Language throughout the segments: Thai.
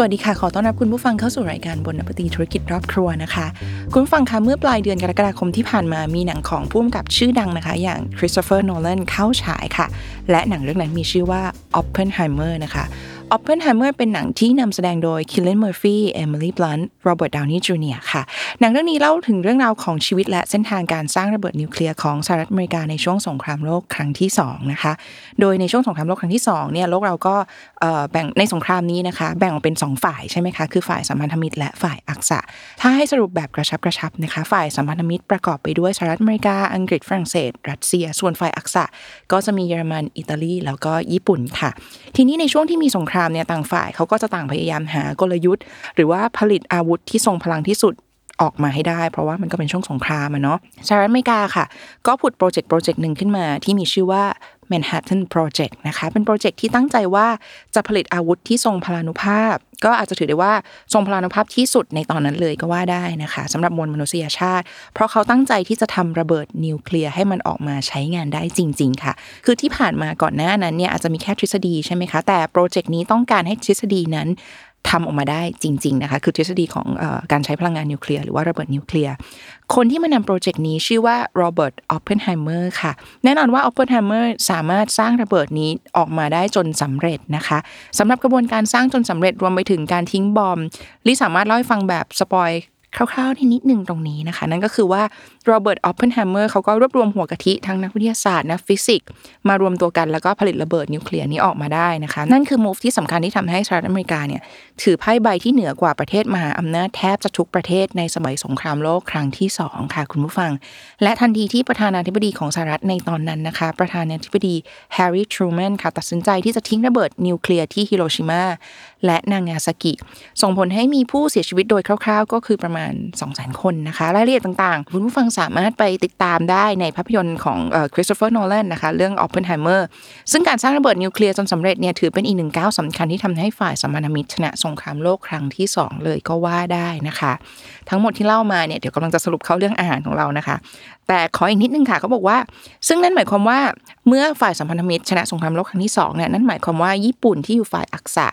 สวัสดีค่ะ ขอต้อนรับคุณผู้ฟังเข้าสู่รายการบนนปตีธุรกิจรอบครัวนะคะ คุณผู้ฟังคะเมื่อปลายเดือนกรกฎาคมที่ผ่านมามีหนังของผู้กำกับชื่อดังนะคะ อย่างคริสโตเฟอร์โนแลนเข้าฉายค่ะ และหนังเรื่องนั้นมีชื่อว่า Oppenheimer นะคะ Oppenheimer เป็นหนังที่นำแสดงโดยคิลเลียนเมอร์ฟีเอมิลี่บลันต์โรเบิร์ตดาวนีย์จูเนียร์ค่ะ หนังเรื่องนี้เล่าถึงเรื่องราวของชีวิตและเส้นทางการสร้างระเบิดนิวเคลียร์ของสหรัฐอเมริกาในช่วงสงครามโลกครั้งที่2นะคะ โดยในช่วงสงครามโลกครั้งที่2เนี่ยโลกเราก็แบ่งในสงครามนี้นะคะ แบ่งออกเป็น 2 ฝ่ายใช่ไหมคะ คือฝ่ายสัมพันธมิตรและฝ่ายอักษะ ถ้าให้สรุปแบบกระชับกระชับนะคะ ฝ่ายสัมพันธมิตรประกอบไปด้วยสหรัฐอเมริกา อังกฤษ ฝรั่งเศส รัสเซีย ส่วนฝ่ายอักษะ ก็จะมีเยอรมัน อิตาลี แล้วก็ญี่ปุ่นค่ะ ทีนี้ในช่วงที่มีสงครามตามเนี่ยต่างฝ่ายเขาก็จะต่างพยายามหากลยุทธ์ หรือว่าผลิตอาวุธที่ทรงพลังที่สุด ออกมาให้ได้ เพราะว่ามันก็เป็นช่วงสงครามอะเนาะสหรัฐอเมริกาค่ะ ก็ผุดโปรเจกต์โปรเจกต์หนึ่งขึ้นมาที่มีชื่อว่า Manhattan Project นะคะ เป็นโปรเจกต์ที่ตั้งใจว่าจะผลิตอาวุธที่ทรงพลานุภาพ ก็อาจจะถือได้ว่าทรงพลานุภาพที่สุดในตอนนั้นเลยก็ว่าได้นะคะสำหรับมวลมนุษยชาติ เพราะเขาตั้งใจที่จะทำระเบิดนิวเคลียร์ให้มันออกมาใช้งานได้จริง ๆ ค่ะ คือที่ผ่านมาก่อนหน้านั้นเนี่ยอาจจะมีแค่ทฤษฎีใช่ไหมคะ แต่โปรเจกต์นี้ต้องการให้ทฤษฎีนั้น ทำออกมาได้จริง ๆ นะคะ คือทฤษฎีของการใช้พลังงานนิวเคลียร์หรือว่าระเบิดนิวเคลียร์ คนที่มานำโปรเจกต์นี้ชื่อว่าโรเบิร์ตออปเพนไฮเมอร์ค่ะ แน่นอนว่าออปเพนไฮเมอร์สามารถสร้างระเบิดนี้ออกมาได้จนสำเร็จนะคะสำหรับกระบวนการสร้างจนสำเร็จรวมไปถึงการทิ้ง bombลิสามารถเล่าให้ฟังแบบ spoil คร่าวๆที่นิดหนึ่งตรงนี้นะคะ นั่นก็คือว่าโรเบิร์ตออปเพนไฮเมอร์เขาก็รวบรวมหัวกะทิทั้งนักวิทยาศาสตร์นักฟิสิกส์มารวมตัวกันแล้วก็ผลิตระเบิดนิวเคลียร์นี้ออกมาได้นะคะ นั่นคือ move ที่สำคัญที่ทำให้สหรัฐอเมริกาเนี่ยถือไพ่ใบที่เหนือกว่าประเทศมหาอำนาจแทบจะทุกประเทศในสมัยสงครามโลกครั้งที่สองค่ะคุณผู้ฟัง และทันทีที่ประธานาธิบดีของสหรัฐในตอนนั้นนะคะ ประธานาธิบดีแฮร์รี่ทรูแมนค่ะตัดสินใจที่จะทิ้งระเบิดนิวเคลียร์ที่ฮิโรชิมาและนางาซากิ ส่งผลให้มีผู้เสียชีวิตโดยคร่าว ๆ ก็คือประมาณ200,000คนนะคะ รายละเอียดต่างๆ คุณผู้ฟังสามารถไปติดตามได้ในภาพยนตร์ของคริสโตเฟอร์โนแลนนะคะ เรื่อง Oppenheimer ซึ่งการสร้างระเบิดนิวเคลียร์จนสำเร็จเนี่ยถือเป็นอีกหนึ่งก้าวสำคัญที่ทำให้ฝ่ายสัมพันธมิตรชนะสงครามโลกครั้งที่ 2 เลยก็ว่าได้นะคะ ทั้งหมดที่เล่ามาเนี่ยเดี๋ยวกำลังจะสรุปเข้าเรื่องอาหารของเรานะคะแต่ขออีกนิดนึงค่ะเขาบอกว่า ซึ่งนั่นหมายความว่าเมื่อฝ่ายสัมพันธมิตรชนะสงครามโลกครั้งที่2เนี่ยนั่นหมายความว่าญี่ปุ่นที่อยู่ฝ่ายอักษะ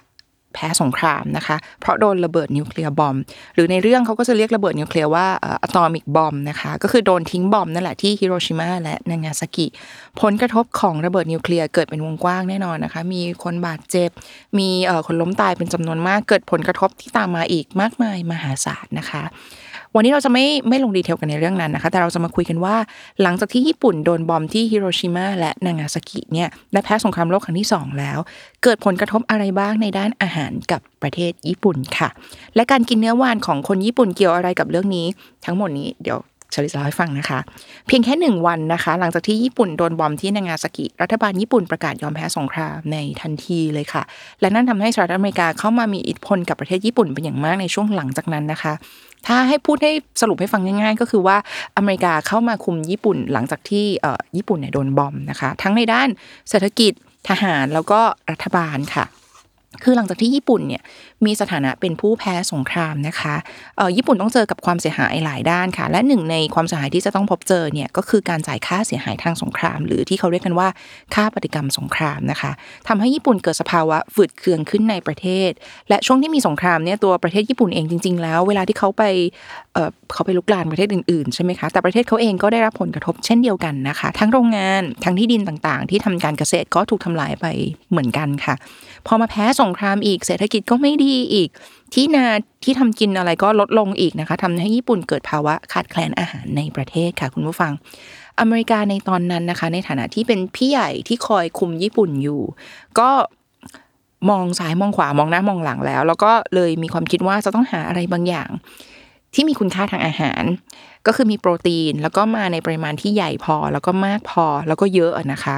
แพ้สงครามนะคะ เพราะโดนระเบิดนิวเคลียร์ bomb หรือในเรื่องเขาก็จะเรียกระเบิดนิวเคลียร์ว่า atomic bomb นะคะ ก็คือโดนทิ้ง bomb นั่นแหละที่ฮิโรชิมาและนางาซากิ ผลกระทบของระเบิดนิวเคลียร์เกิดเป็นวงกว้างแน่นอนนะคะ มีคนบาดเจ็บ มีคนล้มตายเป็นจำนวนมาก เกิดผลกระทบที่ตามมาอีกมากมายมหาศาลนะคะ วันนี้เราจะไม่ไม่ลง detail กันในเรื่องนั้นนะคะ แต่เราจะมาคุยกันว่า หลังจากที่ญี่ปุ่นโดนบอมที่ฮิโรชิมาและนางาซากิเนี่ยได้แพ้สงครามโลกครั้งที่ 2 แล้ว เกิดผลกระทบอะไรบ้างในด้านอาหารกับประเทศญี่ปุ่นค่ะ และการกินเนื้อวานของคนญี่ปุ่นเกี่ยวอะไรกับเรื่องนี้ ทั้งหมดนี้เดี๋ยว ชลิสเล่าให้ฟังนะคะ เพียงแค่หนึ่งวันนะคะ หลังจากที่ญี่ปุ่นโดนบอมที่นางาซากิ รัฐบาลญี่ปุ่นประกาศยอมแพ้สงครามในทันทีเลยค่ะ และนั่นทำให้สหรัฐอเมริกาเข้ามามีอิทธิพลกับประเทศญี่ปุ่นเป็นอย่างมากในช่วงหลังจากนั้นนะคะถ้าให้พูดให้สรุปให้ฟังง่ายๆ ก็คือว่าอเมริกาเข้ามาคุมญี่ปุ่นหลังจากที่ญี่ปุ่นเนี่ยโดนบอมนะคะ ทั้งในด้านเศรษฐกิจทหารแล้วก็รัฐบาลค่ะ คือหลังจากที่ญี่ปุ่นเนี่ยมีสถานะเป็นผู้แพ้สงครามนะคะเอ่อญี่ปุ่นต้องเจอกับความเสียหายหลายด้านค่ะ และหนึ่งในความเสียหายที่จะต้องพบเจอเนี่ยก็คือการจ่ายค่าเสียหายทางสงคราม หรือที่เขาเรียกกันว่าค่าปฏิกรรมสงครามนะคะทำให้ญี่ปุ่นเกิดสภาวะฝืดเคืองขึ้นในประเทศ และช่วงที่มีสงครามเนี่ยตัวประเทศญี่ปุ่นเองจริง ๆ แล้ว เวลาที่เขาไปเอ่อเขาไปลุกลานประเทศอื่นๆใช่ไหมคะแต่ประเทศเขาเองก็ได้รับผลกระทบเช่นเดียวกันนะคะ ทั้งโรงงานทั้งที่ดินต่างๆ ที่ทำการเกษตรก็ถูกทำลายไปเหมือนกันค่ะ พอมาแพ้สงครามอีก เศรษฐกิจก็ไม่ดีอีก ที่นาที่ทำกินอะไรก็ลดลงอีกนะคะทำให้ญี่ปุ่นเกิดภาวะขาดแคลนอาหารในประเทศค่ะคุณผู้ฟัง อเมริกาในตอนนั้นนะคะ ในฐานะที่เป็นพี่ใหญ่ที่คอยคุมญี่ปุ่นอยู่ ก็มองซ้ายมองขวามองหน้ามองหลังแล้ว แล้วก็เลยมีความคิดว่าจะต้องหาอะไรบางอย่าง ที่มีคุณค่าทางอาหาร ก็คือมีโปรตีน แล้วก็มาในปริมาณที่ใหญ่พอ แล้วก็มากพอแล้วก็เยอะนะคะ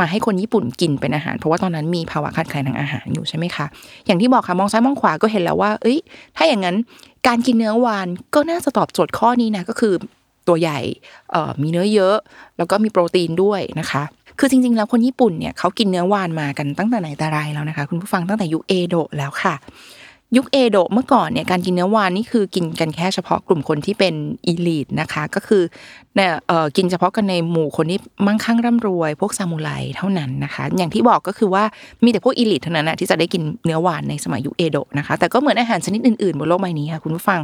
มาให้คนญี่ปุ่นกินเป็นอาหาร เพราะว่าตอนนั้นมีภาวะขาดแคลนทางอาหารอยู่ใช่ไหมคะ อย่างที่บอกค่ะมองซ้ายมองขวาก็เห็นแล้วว่า เอ้ย ถ้าอย่างนั้นการกินเนื้อวานก็น่าจะตอบโจทย์ข้อนี้นะก็คือตัวใหญ่เอ่อมีเนื้อเยอะ แล้วก็มีโปรตีนด้วยนะคะ คือจริง ๆ แล้วคนญี่ปุ่นเนี่ยเขากินเนื้อวานมากันตั้งแต่ไหนแต่ไรแล้วนะคะ คุณผู้ฟังตั้งแต่ยุคเอโดะแล้วค่ะ ยุคเอโดะเมื่อก่อนเนี่ยการกินเนื้อวานนี่คือกินกันแค่เฉพาะกลุ่มคนที่เป็นอีลิทนะคะ ก็คือเนี่ยเออกินเฉพาะกันในหมู่คนที่มั่งคั่งร่ำรวย พวกซามูไรเท่านั้นนะคะ อย่างที่บอกก็คือว่ามีแต่พวกอีลิทเท่านั้นนะที่จะได้กินเนื้อวานในสมัยยุคเอโดะนะคะ แต่ก็เหมือนอาหารชนิดอื่นๆบนโลกใบนี้ค่ะคุณผู้ฟัง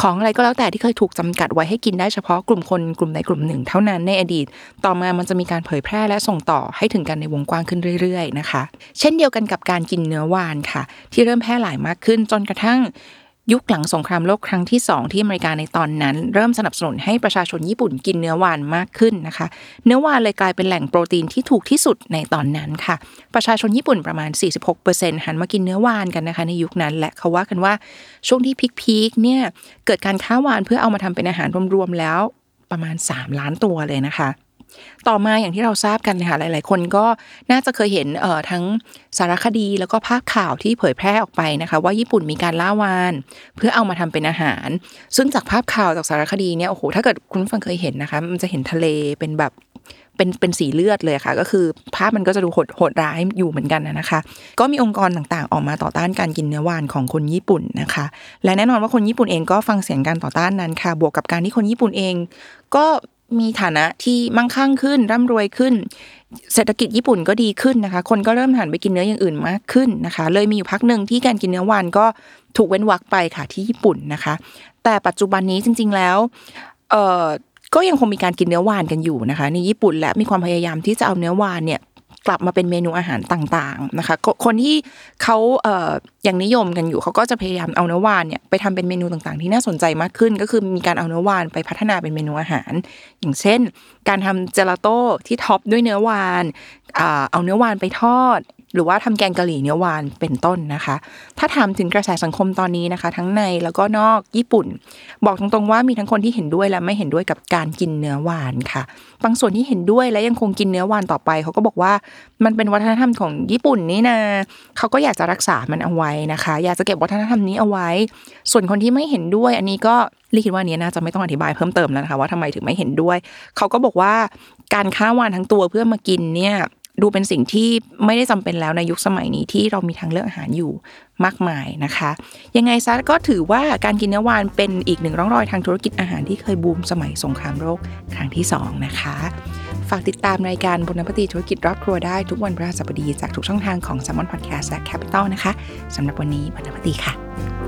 ของอะไรก็แล้วแต่ที่เคยถูกจำกัดไว้ให้กินได้เฉพาะกลุ่มคนกลุ่มใดกลุ่มหนึ่ง เท่านั้นในอดีต ต่อมามันจะมีการเผยแพร่และส่งต่อให้ถึงกันในวงกว้างขึ้นเรื่อย ๆนะคะ เช่นเดียวกันกับการกินเนื้อวานค่ะ ที่เริ่มแพร่หลายมากขึ้นจนกระทั่งยุคหลังสงครามโลกครั้งที่ 2 ที่อเมริกาในตอนนั้น เริ่มสนับสนุนให้ประชาชนญี่ปุ่นกินเนื้อวานมากขึ้นนะคะ เนื้อวานเลยกลายเป็นแหล่งโปรตีนที่ถูกที่สุดในตอนนั้นค่ะ ประชาชนญี่ปุ่นประมาณ 46%หันมากินเนื้อวานกันนะคะ ในยุคนั้น และเขาว่ากันว่าช่วงที่พีคๆเนี่ยเกิดการค้าวานเพื่อเอามาทำเป็นอาหารรวมๆแล้วประมาณ 3 ล้านตัวเลยนะคะ ต่อมาอย่างที่เราทราบกันค่ะหลาย ๆ คนก็น่าจะเคยเห็นเอ่อทั้งสารคดีแล้วก็ภาพข่าวที่เผยแพร่ออกไปนะคะ ว่าญี่ปุ่นมีการล่าวาน เพื่อเอามาทำเป็นอาหาร ซึ่งจากภาพข่าวจากสารคดีเนี่ยโอ้โหถ้าเกิดคุณฟังเคยเห็นนะคะ มันจะเห็นทะเลเป็นแบบเป็นเป็นสีเลือดเลยค่ะ ก็คือภาพมันก็จะดูโหดโหดร้ายอยู่เหมือนกันนะคะ ก็มีองค์กรต่างๆ ออกมาต่อต้านการกินเนื้อวานของคนญี่ปุ่นนะคะ และแน่นอนว่าคนญี่ปุ่นเองก็ฟังเสียงการต่อต้านนั้นค่ะ บวกกับการที่คนญี่ปุ่นเอง ก็ มีฐานะที่มั่งคั่งขึ้นร่ำรวยขึ้น เศรษฐกิจญี่ปุ่นก็ดีขึ้นนะคะ คนก็เริ่มหันไปกินเนื้ออย่างอื่นมากขึ้นนะคะ เลยมีอยู่พักหนึ่งที่การกินเนื้อวานก็ถูกเว้นวรรคไปค่ะที่ญี่ปุ่นนะคะ แต่ปัจจุบันนี้จริง ๆ แล้วเอ่อก็ยังคงมีการกินเนื้อวานกันอยู่นะคะในญี่ปุ่นและมีความพยายามที่จะเอาเนื้อวานเนี่ย กลับมาเป็นเมนูอาหารต่างๆนะคะ คนที่เขาเอ่อยังนิยมกันอยู่เขาก็จะพยายามเอาเนื้อวานเนี่ยไปทำเป็นเมนูต่างๆ ที่น่าสนใจมากขึ้น ก็คือมีการเอาเนื้อวานไปพัฒนาเป็นเมนูอาหาร อย่างเช่น การทำเจลาโต้ที่ท็อปด้วยเนื้อวานเอาเนื้อวานไปทอด หรือว่าทำแกงกะหรี่เนื้อวานเป็นต้นนะคะ ถ้าถามถึงกระแสสังคมตอนนี้นะคะ ทั้งในแล้วก็นอกญี่ปุ่น บอกตรงๆว่ามีทั้งคนที่เห็นด้วยและไม่เห็นด้วยกับการกินเนื้อวานค่ะ บางส่วนที่เห็นด้วยและยังคงกินเนื้อวานต่อไป เขาก็บอกว่ามันเป็นวัฒนธรรมของญี่ปุ่นนี่นะเขาก็อยากจะรักษามันเอาไว้นะคะ อยากจะเก็บวัฒนธรรมนี้เอาไว้ ส่วนคนที่ไม่เห็นด้วย อันนี้ก็ลี่คิดว่านี้น่าจะไม่ต้องอธิบายเพิ่มเติมแล้วนะคะว่าทำไมถึงไม่เห็นด้วย เขาก็บอกว่าการฆ่าวานทั้งตัวเพื่อมากินเนี่ย ดูเป็นสิ่งที่ไม่ได้จำเป็นแล้วในยุคสมัยนี้ที่เรามีทางเลือกอาหารอยู่มากมายนะคะ ยังไงซะก็ถือว่าการกินเนื้อวานเป็นอีกหนึ่งร่องรอยทางธุรกิจอาหารที่เคยบูมสมัยสงครามโลกครั้งที่สองนะคะ ฝากติดตามรายการบนนปฏิธุรกิจรอบครัวได้ทุกวันพฤหัสบดีจากทุกช่องทางของ s ซ m o n Podcast และ Capital นะคะสำหรับวันนี้บนนปฏิค่ะ